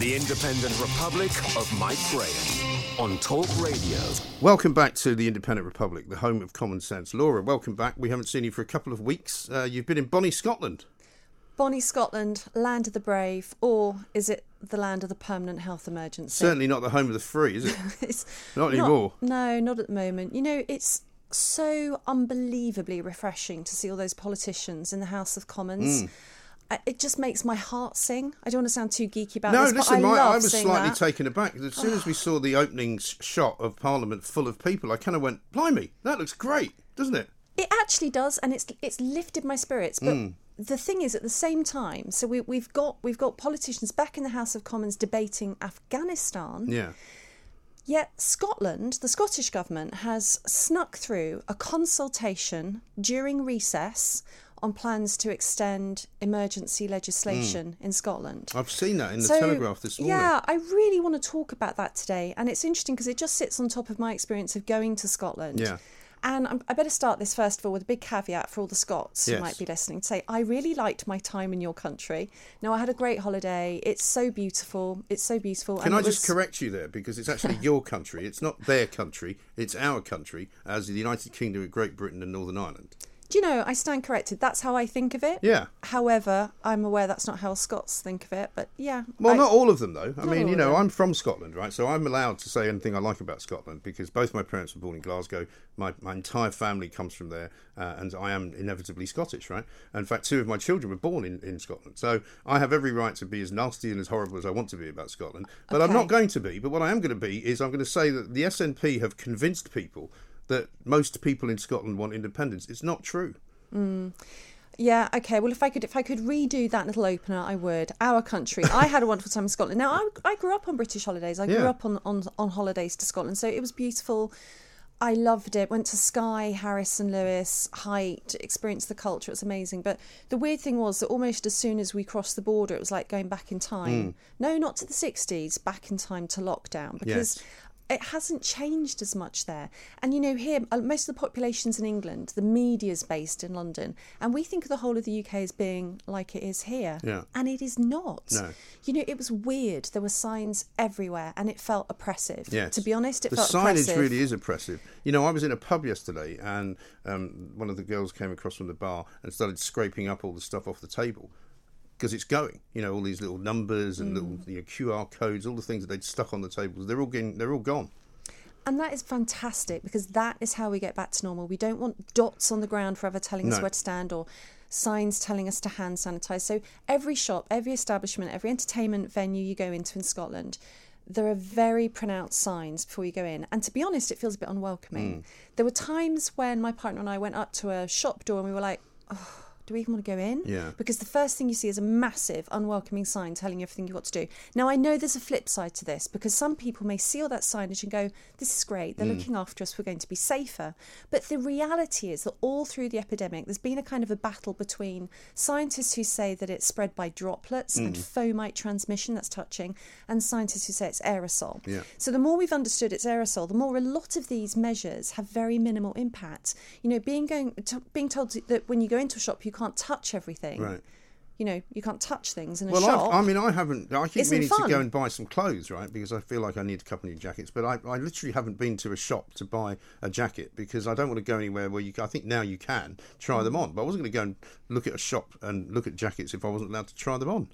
The Independent Republic of Mike Graham on Talk Radio. Welcome back to the Independent Republic, the home of common sense. Laura, welcome back. We haven't seen you for a couple of weeks. Uh, you've been in Bonnie, Scotland. Bonnie, Scotland, land of the brave, or is it the land of the permanent health emergency? Certainly not the home of the free, is it? [laughs] it's not anymore. No, not at the moment. You know, it's so unbelievably refreshing to see all those politicians in the House of Commons. Mm. It just makes my heart sing. I don't want to sound too geeky about No, this, listen, but I my, love I was slightly that. taken aback. As soon as we saw the opening shot of Parliament full of people, I kind of went, blimey, that looks great, doesn't it? It actually does, and it's it's lifted my spirits. But Mm. the thing is, at the same time, so we, we've got we've got politicians back in the House of Commons debating Afghanistan. Yeah. Yet Scotland, the Scottish government, has snuck through a consultation during recess on plans to extend emergency legislation hmm. in Scotland. I've seen that in the So, Telegraph this morning. Yeah, I really want to talk about that today. And it's interesting because it just sits on top of my experience of going to Scotland. Yeah. And I'm, better start this first of all with a big caveat for all the Scots who Yes. might be listening to say, I really liked my time in your country. No, I had a great holiday. It's so beautiful. It's so beautiful. Can and I just was- correct you there because it's actually [laughs] your country. It's not their country. It's our country as the United Kingdom of Great Britain and Northern Ireland. Do you know, I stand corrected. That's how I think of it. Yeah. However, I'm aware that's not how Scots think of it. But yeah. Well, I- not all of them though. I mean, you know. I'm from Scotland, right? So I'm allowed to say anything I like about Scotland because both my parents were born in Glasgow. My my entire family comes from there, uh, and I am inevitably Scottish, right? In fact, two of my children were born in, in Scotland, so I have every right to be as nasty and as horrible as I want to be about Scotland. But I'm not going to be. But what I am going to be is I'm going to say that the SNP have convinced people that most people in Scotland want independence. It's not true. Mm. Yeah, okay. Well, if I could, if I could redo that little opener, I would. Our country. I had a wonderful time in Scotland. Now, I, I grew up on British holidays. I grew Yeah. up on, on on holidays to Scotland, so it was beautiful. I loved it. Went to Skye, Harris and Lewis, Height, experienced the culture. It was amazing. But the weird thing was that almost as soon as we crossed the border, it was like going back in time. Mm. No, not to the 60s, back in time to lockdown because Yes. It hasn't changed as much there. And you know, here, uh, most of the population's in England, the media's based in London, and we think of the whole of the UK as being like it is here. Yeah. And it is not. No. You know, it was weird. There were signs everywhere and it felt oppressive. Yes. To be honest, it felt oppressive. the felt signage oppressive. really is oppressive. You know, I was in a pub yesterday, and um, one of the girls came across from the bar and started scraping up all the stuff off the table because it's going. You know, all these little numbers and Mm. little you know, QR codes, all the things that they'd stuck on the tables. They're all getting, they're all gone. And that is fantastic because that is how we get back to normal. We don't want dots on the ground forever telling us where to stand or signs telling us to hand sanitize. So every shop, every establishment, every entertainment venue you go into in Scotland, there are very pronounced signs before you go in. And to be honest, it feels a bit unwelcoming. Mm. There were times when my partner and I went up to a shop door and we were like, oh, do we even want to go in? Yeah. Because the first thing you see is a massive, unwelcoming sign telling you everything you've got to do. Now, I know there's a flip side to this because some people may see all that signage and go, this is great, they're Mm. looking after us, we're going to be safer. But the reality is that all through the epidemic, there's been a kind of a battle between scientists who say that it's spread by droplets and Mm. fomite transmission, that's touching, and scientists who say it's aerosol. Yeah. So the more we've understood it's aerosol, the more a lot of these measures have very minimal impact. You know, being going to, being told that when you go into a shop you can't touch everything. Right. You know, you can't touch things in a Well, shop. I've, I mean, I haven't. I keep meaning to go and buy some clothes, right? Because I feel like I need a couple of new jackets. But I, I literally haven't been to a shop to buy a jacket because I don't want to go anywhere where you. I think now you can try mm. them on, but I wasn't going to go and look at a shop and look at jackets if I wasn't allowed to try them on.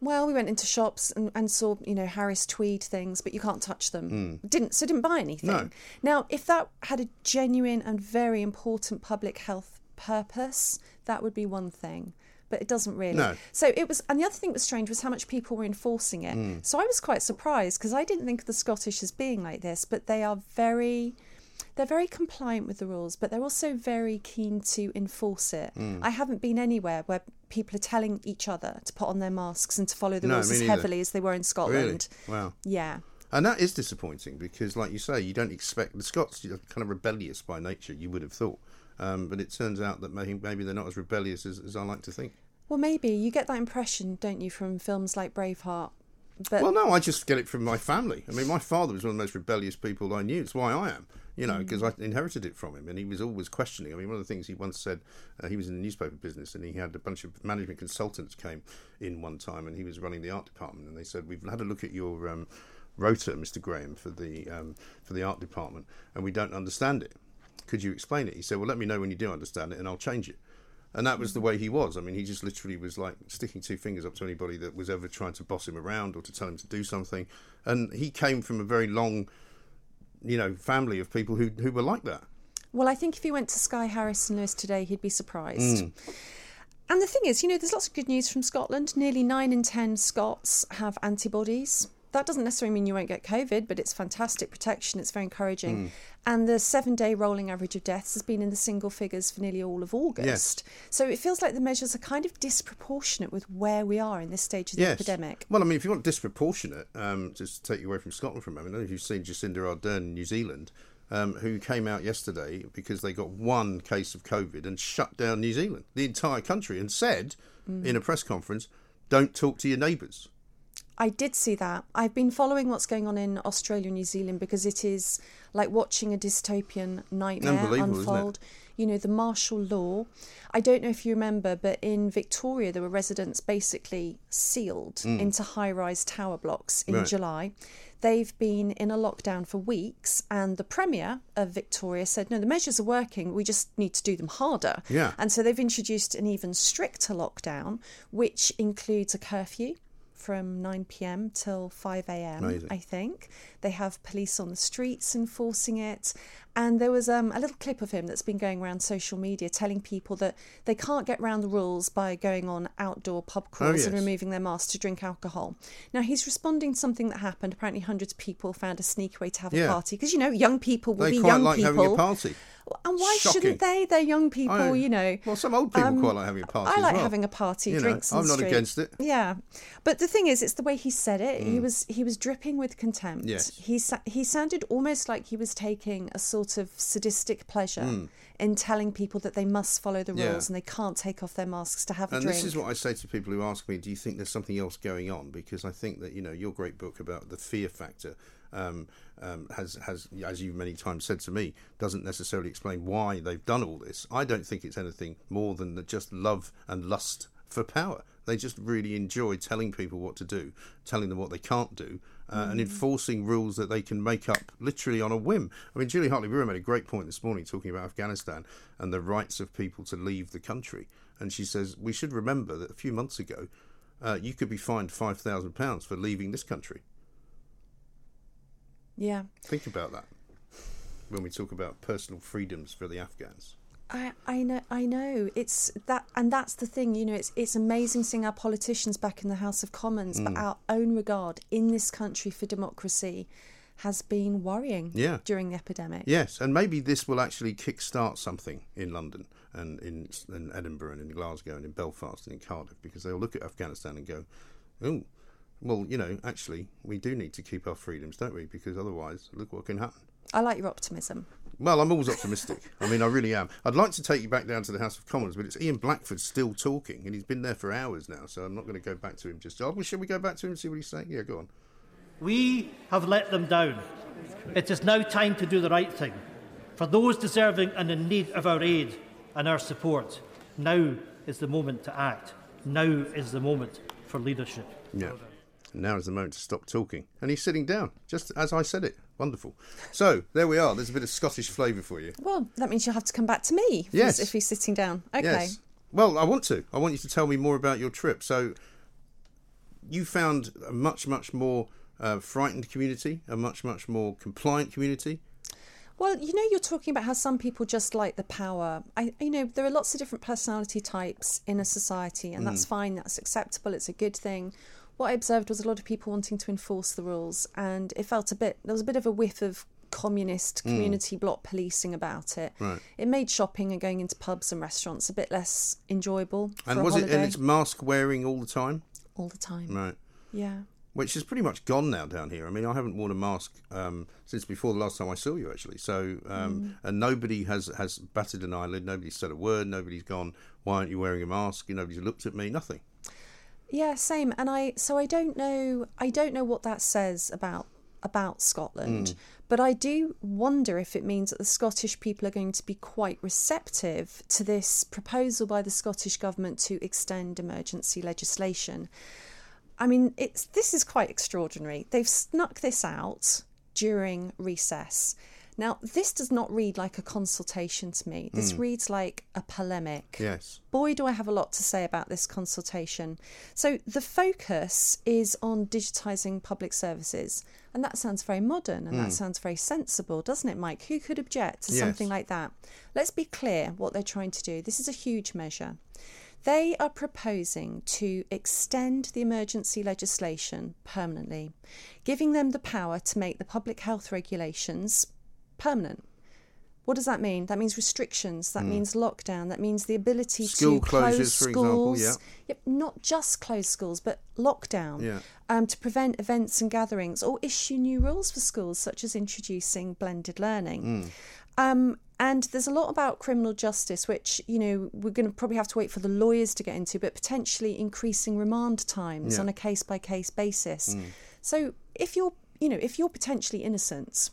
Well, we went into shops and, and saw, you know, Harris tweed things, but you can't touch them. Mm. Didn't so didn't buy anything. No. Now, if that had a genuine and very important public health purpose, that would be one thing. But it doesn't really. No. So it was, and the other thing that was strange was how much people were enforcing it. Mm. So I was quite surprised because I didn't think of the Scottish as being like this, but they are very, they're very compliant with the rules, but they're also very keen to enforce it. Mm. I haven't been anywhere where people are telling each other to put on their masks and to follow the No, rules as neither. heavily as they were in Scotland. Really? Wow. Yeah. And that is disappointing because, like you say, you don't expect the Scots are kind of rebellious by nature. You would have thought, um, but it turns out that maybe, maybe they're not as rebellious as, as I like to think. Well, maybe you get that impression, don't you, from films like Braveheart? But well, no, I just get it from my family. I mean, my father was one of the most rebellious people I knew. It's why I am, you know, because I inherited it from him, and he was always questioning. I mean, one of the things he once said, uh, he was in the newspaper business, and he had a bunch of management consultants came in one time, and he was running the art department, and they said, "We've had a look at your um, rota, Mr. Graham, for the um, for the art department, and we don't understand it. Could you explain it?" He said, "Well, let me know when you do understand it, and I'll change it." And that was the way he was. I mean, he just literally was like sticking two fingers up to anybody that was ever trying to boss him around or to tell him to do something. And he came from a very long, you know, family of people who who were like that. well, I think if he went to Skye Harris and Lewis today, he'd be surprised. Mm. And the thing is, you know, there's lots of good news from Scotland. Nearly nine in ten Scots have antibodies. That doesn't necessarily mean you won't get COVID, but it's fantastic protection. It's very encouraging. Mm. And the seven day rolling average of deaths has been in the single figures for nearly all of August. Yes. So it feels like the measures are kind of disproportionate with where we are in this stage of the Yes. epidemic. Well, I mean, if you want disproportionate, um, just to take you away from Scotland for a moment, I don't know if you've seen Jacinda Ardern in New Zealand. um, who came out yesterday because they got one case of COVID and shut down New Zealand, the entire country, and said Mm. in a press conference, "Don't talk to your neighbours." I did see that. I've been following what's going on in Australia and New Zealand because it is like watching a dystopian nightmare Unbelievable, isn't it? unfold. You know, the martial law. I don't know if you remember, but in Victoria, there were residents basically sealed Mm. into high rise tower blocks in Right. July. They've been in a lockdown for weeks, and the Premier of Victoria said, No, the measures are working, we just need to do them harder. Yeah. And so they've introduced an even stricter lockdown, which includes a curfew from 9 pm till 5 am. I think. They have police on the streets enforcing it. And there was um, a little clip of him that's been going around social media telling people that they can't get around the rules by going on outdoor pub crawls and yes. removing their masks to drink alcohol. Now, he's responding to something that happened. Apparently, hundreds of people found a sneaky way to have a party. Because, you know, young people will They be young like people. A. And why Shocking. shouldn't they? They're young people, I- you know. Well, some old people Um, quite like having a party. I like well. having a party, You know, drinks. in I'm not street. against it. Yeah, but the thing is, it's the way he said it. He Mm. was he was dripping with contempt. Yes. He sa- he sounded almost like he was taking a sort of sadistic pleasure Mm. in telling people that they must follow the rules Yeah. and they can't take off their masks to have a And drink. this is what I say to people who ask me, do you think there's something else going on? Because I think that, you know, your great book about the fear factor um, um, has, has, as you many times said to me, doesn't necessarily explain why they've done all this. I don't think it's anything more than the just love and lust for power. They just really enjoy telling people what to do, telling them what they can't do, uh, and Mm. enforcing rules that they can make up literally on a whim. I mean, Julia Hartley-Brewer made a great point this morning talking about Afghanistan and the rights of people to leave the country. And she says we should remember that a few months ago, uh, you could be fined five thousand pounds for leaving this country. Yeah. Think about that when we talk about personal freedoms for the Afghans. I, I know I know it's that and that's the thing you know it's it's amazing seeing our politicians back in the House of Commons but Mm. our own regard in this country for democracy has been worrying Yeah. during the epidemic Yes, and maybe this will actually kick-start something in London and in, in Edinburgh and in Glasgow and in Belfast and in Cardiff because they'll look at Afghanistan and go, oh, well, you know, actually, we do need to keep our freedoms, don't we? Because otherwise, look what can happen. I like your optimism Well, I'm always optimistic. I mean, I really am. I'd like to take you back down to the House of Commons, but it's Ian Blackford still talking, and he's been there for hours now, so I'm not going to go back to him just. Oh, well, shall we go back to him and see what he's saying? Yeah, go on. We have let them down. It is now time to do the right thing. For those deserving and in need of our aid and our support, now is the moment to act. Now is the moment for leadership. Yeah. Now is the moment to stop talking. And he's sitting down, just as I said it. Wonderful. So, there we are. There's a bit of Scottish flavour for you. well that means you'll have to come back to me if, Yes. he's, if he's sitting down okay Yes. Well, I want to. I want you to tell me more about your trip. So, you found a much, much more uh, frightened community, a much, much more compliant community. Well, you know, you're talking about how some people just like the power. I, you know, there are lots of different personality types in a society, and that's Mm. fine. That's acceptable. It's a good thing. What I observed was a lot of people wanting to enforce the rules, and it felt a bit. There was a bit of a whiff of communist Mm. community block policing about it. Right. It made shopping and going into pubs and restaurants a bit less enjoyable. For And was it? And it's mask wearing all the time. all the time. Right. Yeah. Which is pretty much gone now down here. I mean, I haven't worn a mask um, since before the last time I saw you, actually. So, um, Mm. and nobody has has batted an eyelid. Nobody's said a word. Nobody's gone. Why aren't you wearing a mask? Nobody's looked at me. Nothing. Yeah, same. And I so I don't know I don't know what that says about about Scotland. Mm. But I do wonder if it means that the Scottish people are going to be quite receptive to this proposal by the Scottish government to extend emergency legislation. I mean, it's this is quite extraordinary. They've snuck this out during recess. Now, this does not read like a consultation to me. This Mm. reads like a polemic Yes. boy, do I have a lot to say about this consultation. So, the focus is on digitising public services, and that sounds very modern and Mm. that sounds very sensible, doesn't it, Mike? Who could object to Yes. something like that? Let's be clear what they're trying to do. This is a huge measure. They are proposing to extend the emergency legislation permanently, giving them the power to make the public health regulations permanent. What does that mean? That means restrictions. That Mm. means lockdown. That means the ability School to close for example, schools. yeah. Yep, not just close schools, but lockdown. Yeah. Um, to prevent events and gatherings, or issue new rules for schools, such as introducing blended learning. Mm. Um, and there's a lot about criminal justice, which you know we're going to probably have to wait for the lawyers to get into, but potentially increasing remand times Yeah. on a case by case basis. Mm. So if you're, you know, if you're potentially innocent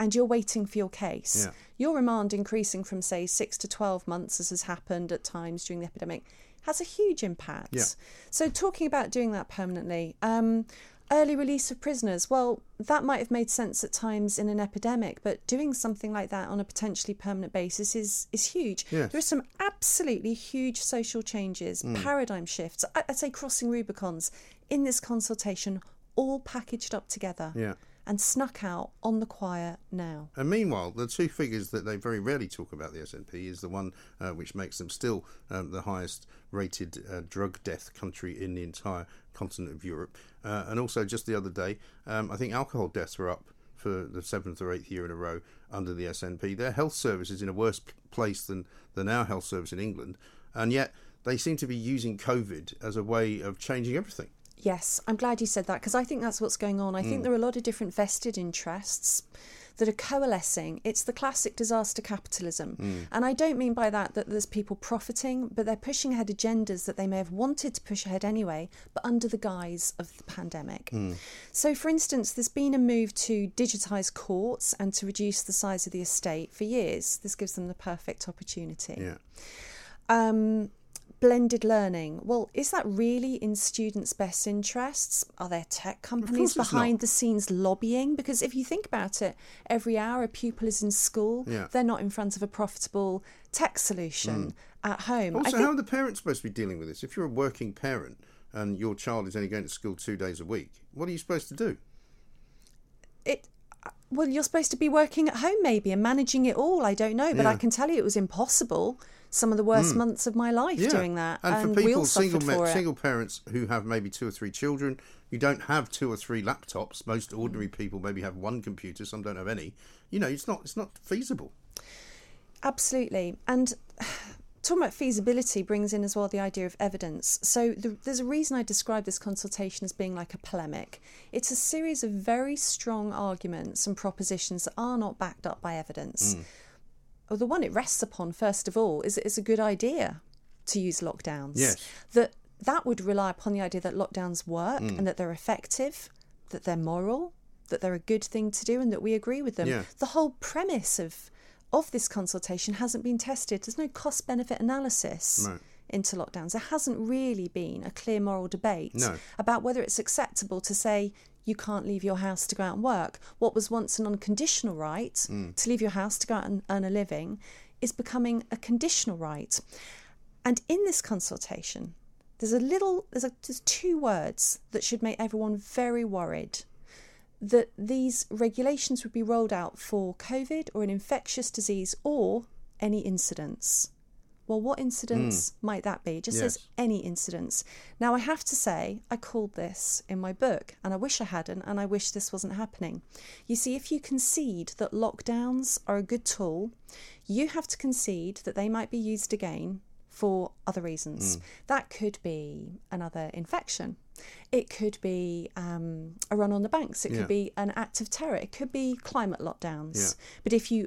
and you're waiting for your case, Yeah. your remand increasing from say six to twelve months, as has happened at times during the epidemic, has a huge impact. Yeah. So talking about doing that permanently. Um, Early release of prisoners, well, that might have made sense at times in an epidemic, but doing something like that on a potentially permanent basis is, is huge. Yes. There are some absolutely huge social changes, Mm. paradigm shifts, I'd say crossing Rubicons in this consultation, all packaged up together Yeah. And snuck out on the quiet now. And meanwhile, the two figures that they very rarely talk about the SNP is the one uh, which makes them still um, the highest rated uh, drug death country in the entire continent of Europe. Uh, and also, just the other day, um, I think alcohol deaths were up for the seventh or eighth year in a row under the SNP. Their health service is in a worse place than, than our health service in England. And yet, they seem to be using COVID as a way of changing everything. Yes, I'm glad you said that because I think that's what's going on. I think Mm. there are a lot of different vested interests that are coalescing. It's the classic disaster capitalism. Mm. And I don't mean by that that there's people profiting, but they're pushing ahead agendas that they may have wanted to push ahead anyway, but under the guise of the pandemic. Mm. So, for instance, there's been a move to digitise courts and to reduce the size of the estate for years. This gives them the perfect opportunity. Yeah. Um, blended learning. Well, is that really in students' best interests? Are there tech companies behind the scenes lobbying? Because if you think about it, every hour a pupil is in school, Yeah. they're not in front of a profitable tech solution mm. at home. Also, think- how are the parents supposed to be dealing with this? If you're a working parent and your child is only going to school two days a week, what are you supposed to do? it well you're supposed to be working at home maybe and managing it all i don't know but i can tell you it was impossible some of the worst Mm. months of my life doing that And, for people, single, for ma- single parents who have maybe two or three children, you don't have two or three laptops. Most ordinary people maybe have one computer. Some don't have any. You know, it's not it's not feasible. Absolutely. And talking about feasibility brings in as well the idea of evidence. So the, there's a reason I describe this consultation as being like a polemic. It's a series of very strong arguments and propositions that are not backed up by evidence. Mm. Well, the one it rests upon, first of all, is it's a good idea to use lockdowns. Yes. That that would rely upon the idea that lockdowns work Mm. and that they're effective, that they're moral, that they're a good thing to do, and that we agree with them. Yeah. The whole premise of of this consultation hasn't been tested. There's no cost benefit analysis Right. into lockdowns. There hasn't really been a clear moral debate No. about whether it's acceptable to say you can't leave your house to go out and work. What was once an unconditional right Mm. to leave your house to go out and earn a living is becoming a conditional right. And in this consultation, there's a little, there's, a, there's two words that should make everyone very worried that these regulations would be rolled out for COVID or an infectious disease or any incidents. Well, what incidents might that be? It just says any incidents. Now, I have to say, I called this in my book, and I wish I hadn't, and I wish this wasn't happening. You see, if you concede that lockdowns are a good tool, you have to concede that they might be used again for other reasons. Mm. That could be another infection. It could be um, a run on the banks. It Yeah. could be an act of terror. It could be climate lockdowns. Yeah. But if you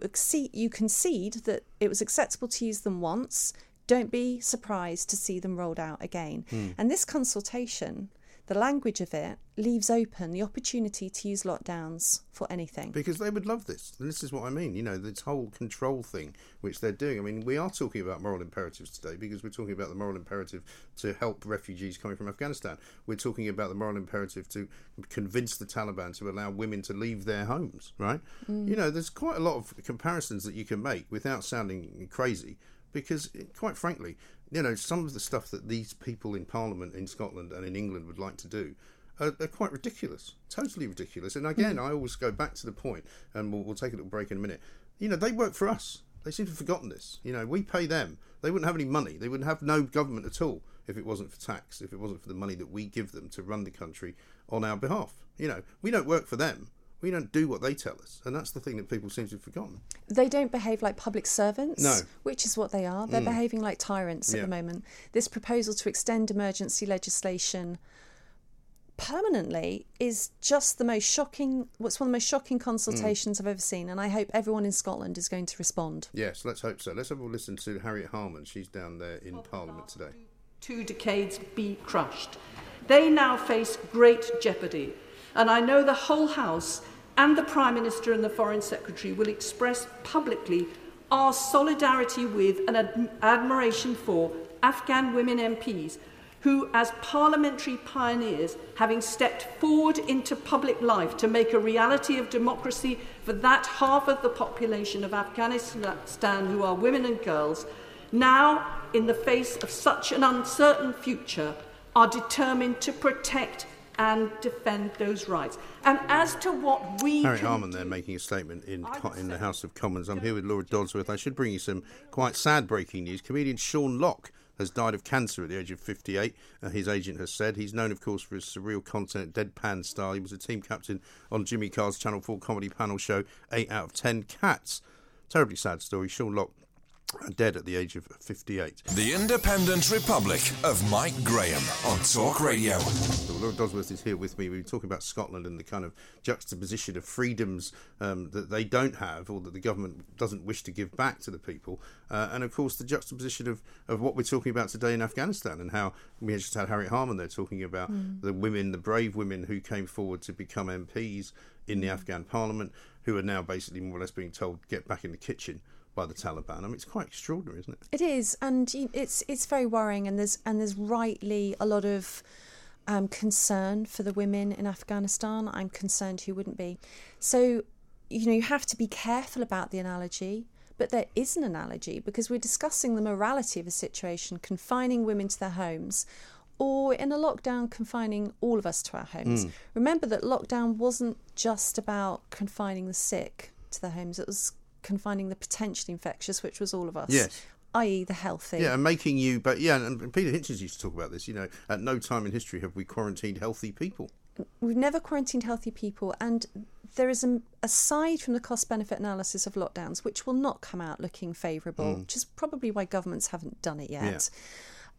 you concede that it was acceptable to use them once, don't be surprised to see them rolled out again. Hmm. And this consultation, the language of it, leaves open the opportunity to use lockdowns for anything. Because they would love this. And this is what I mean. You know, this whole control thing which they're doing. I mean, we are talking about moral imperatives today because we're talking about the moral imperative to help refugees coming from Afghanistan. We're talking about the moral imperative to convince the Taliban to allow women to leave their homes, right? Mm. You know, there's quite a lot of comparisons that you can make without sounding crazy because, quite frankly, you know, some of the stuff that these people in Parliament in Scotland and in England would like to do are, are quite ridiculous, totally ridiculous. And again, hmm. I always go back to the point, and we'll, we'll take a little break in a minute. You know, they work for us. They seem to have forgotten this. You know, we pay them. They wouldn't have any money. They wouldn't have no government at all if it wasn't for tax, if it wasn't for the money that we give them to run the country on our behalf. You know, we don't work for them. We don't do what they tell us, and that's the thing that people seem to have forgotten. They don't behave like public servants, No. which is what they are. They're Mm. behaving like tyrants at Yeah. the moment. This proposal to extend emergency legislation permanently is just the most shocking what's one of the most shocking Mm. consultations I've ever seen and I hope everyone in Scotland is going to respond. Yes, let's hope so. Let's have a listen to Harriet Harman. She's down there in Parliament today. two decades be crushed. They now face great jeopardy, and I know the whole House and the Prime Minister and the Foreign Secretary will express publicly our solidarity with and ad- admiration for Afghan women MPs who, as parliamentary pioneers, having stepped forward into public life to make a reality of democracy for that half of the population of Afghanistan who are women and girls, now, in the face of such an uncertain future, are determined to protect and defend those rights. And as to what we can Harman there making a statement in in the House of Commons. I'm here with Laura Dodsworth. I should bring you some quite sad breaking news. Comedian Sean Lock has died of cancer at the age of 58. Uh, his agent has said he's known, of course, for his surreal content, deadpan style. He was a team captain on Jimmy Carr's Channel 4 comedy panel show 8 out of 10 Cats. Terribly sad story. Sean Lock dead at the age of 58. The Independent Republic of Mike Graham on Talk Radio. So Laura Dodsworth is here with me. We were talking about Scotland and the kind of juxtaposition of freedoms um, that they don't have or that the government doesn't wish to give back to the people. Uh, and of course, the juxtaposition of, of what we're talking about today in Afghanistan and how we just had Harriet Harman there talking about Mm. the women, the brave women who came forward to become MPs in the Afghan parliament, who are now basically more or less being told, get back in the kitchen by the Taliban. I mean, it's quite extraordinary, isn't it? It is, and it's it's very worrying, and there's and there's rightly a lot of um, concern for the women in Afghanistan. I'm concerned who wouldn't be. So, you know, you have to be careful about the analogy, but there is an analogy because we're discussing the morality of a situation, confining women to their homes. Or in a lockdown, confining all of us to our homes. Mm. Remember that lockdown wasn't just about confining the sick to their homes, it was confining the potentially infectious, which was all of us Yes. i.e., the healthy. Yeah, and making you, but yeah, and, Peter Hitchens used to talk about this. You know, at no time in history have we quarantined healthy people. We've never quarantined healthy people, and there is a, aside from the cost benefit analysis of lockdowns, which will not come out looking favourable, Mm. which is probably why governments haven't done it yet. Yeah.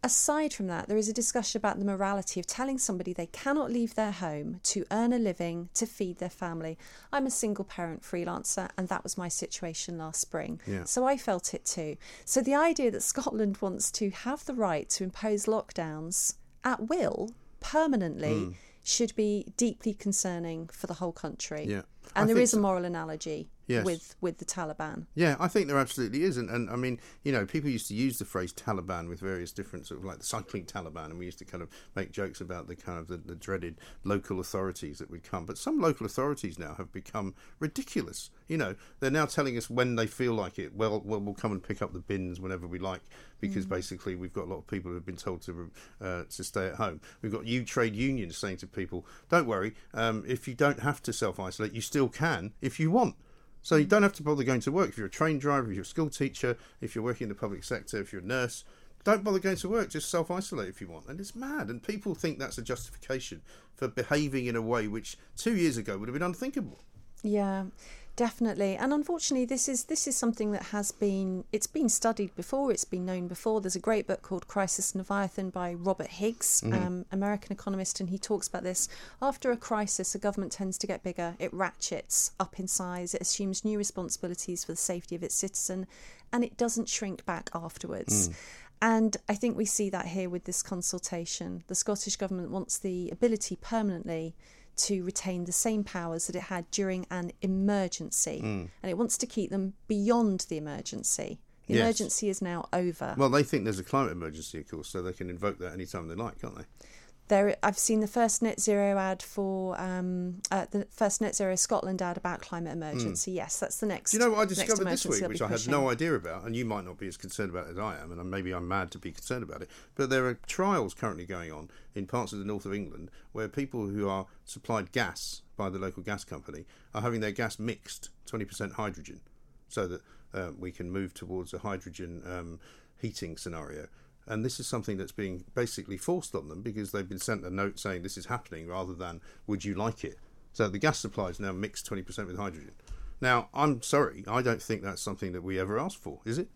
Aside from that, there is a discussion about the morality of telling somebody they cannot leave their home to earn a living to feed their family. I'm a single parent freelancer, and that was my situation last spring. Yeah. So I felt it too. So the idea that Scotland wants to have the right to impose lockdowns at will permanently Mm. should be deeply concerning for the whole country. Yeah. And I there think a moral analogy Yes. with with the Taliban. Yeah, I think there absolutely is, and, and I mean, you know, people used to use the phrase Taliban with various different sort of like the cycling Taliban, and we used to kind of make jokes about the kind of the, the dreaded local authorities that would come. But some local authorities now have become ridiculous. You know, they're now telling us when they feel like it. Well, well, we'll come and pick up the bins whenever we like, because Mm. basically we've got a lot of people who have been told to uh, to stay at home. We've got you trade unions saying to people, "Don't worry, um, if you don't have to self isolate, you still can if you want." So you don't have to bother going to work. If you're a train driver, if you're a school teacher, if you're working in the public sector, if you're a nurse, don't bother going to work. Just self isolate if you want. And it's mad. And people think that's a justification for behaving in a way which two years ago would have been unthinkable. Yeah, definitely. And unfortunately, this is this is something that has been it's been studied before. It's been known before. There's a great book called Crisis and Leviathan by Robert Higgs, Mhm. um, American economist, and he talks about this. After a crisis, a government tends to get bigger. It ratchets up in size. It assumes new responsibilities for the safety of its citizen, and it doesn't shrink back afterwards. Mm. And I think we see that here with this consultation. The Scottish Government wants the ability permanently to retain the same powers that it had during an emergency. Mm. And it wants to keep them beyond the emergency. The Yes. emergency is now over. Well, they think there's a climate emergency, of course, so they can invoke that anytime they like, can't they? There, I've seen the first net zero ad for um, uh, the first net zero Scotland ad about climate emergency. Yes, that's the next. Do you know what I discovered this week, which I had no idea about, and you might not be as concerned about it as I am, and maybe I'm mad to be concerned about it. But there are trials currently going on in parts of the north of England where people who are supplied gas by the local gas company are having their gas mixed 20% hydrogen, so that uh, we can move towards a hydrogen um, heating scenario. And this is something that's being basically forced on them because they've been sent a note saying this is happening rather than would you like it? So the gas supply is now mixed 20% with hydrogen. Now, I'm sorry, I don't think that's something that we ever asked for, is it?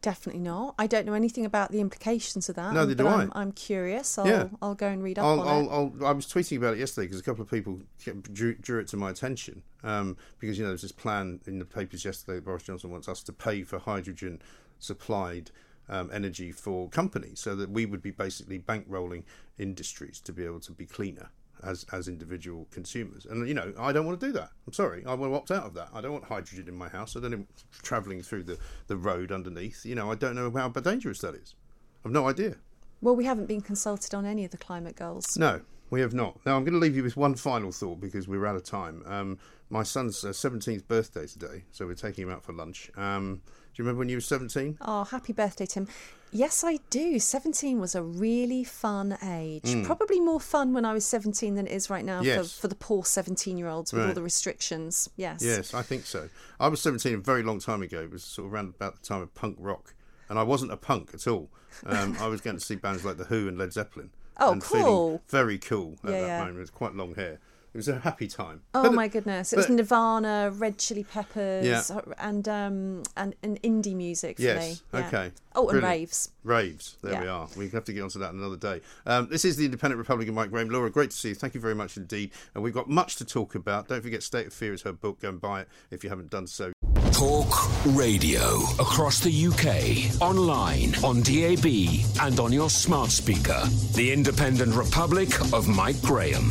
Definitely not. I don't know anything about the implications of that. Neither do I. I'm, I'm curious. I'll, Yeah. I'll go and read up I'll, on I'll, it. I'll, I was tweeting about it yesterday because a couple of people drew, drew it to my attention um, because you know there's this plan in the papers yesterday that Boris Johnson wants us to pay for hydrogen supplied um, energy for companies so that we would be basically bankrolling industries to be able to be cleaner as as individual consumers. And you know I don't want to do that. I'm sorry. I want to opt out of that. I don't want hydrogen in my house. I don't want travelling through the, the road underneath you know I don't know how dangerous that is. I've no idea. Well, we haven't been consulted on any of the climate goals. no, we have not. Now, I'm going to leave you with one final thought because we're out of time. Um, my son's uh, 17th birthday today, so we're taking him out for lunch. Um, do you remember when you were 17? Oh, happy birthday, Tim. Yes, I do. 17 was a really fun age. Mm. Probably more fun when I was 17 than it is right now Yes. for, for the poor 17 year olds with all the restrictions. Yes. Yes, I think so. I was 17 a very long time ago. It was sort of around about the time of punk rock. And I wasn't a punk at all. Um, I was going to see bands like The Who and Led Zeppelin. Oh, cool. very cool at Yeah, that yeah. moment. It's quite long hair. It was a happy time. Oh But- my goodness! It was Nirvana, Red Chili Peppers, Yeah. and um and, and indie music for Yes. me. Yeah. Okay. Oh, and Brilliant. raves. Raves. There Yeah. we are. We have to get onto that another day. Um, this is the Independent Republican Mike Graham. Laura, great to see you. Thank you very much indeed. And we've got much to talk about. Don't forget, State of Fear is her book. Go and buy it if you haven't done so. Talk radio across the UK, online, on DAB, and on your smart speaker. The Independent Republic of Mike Graham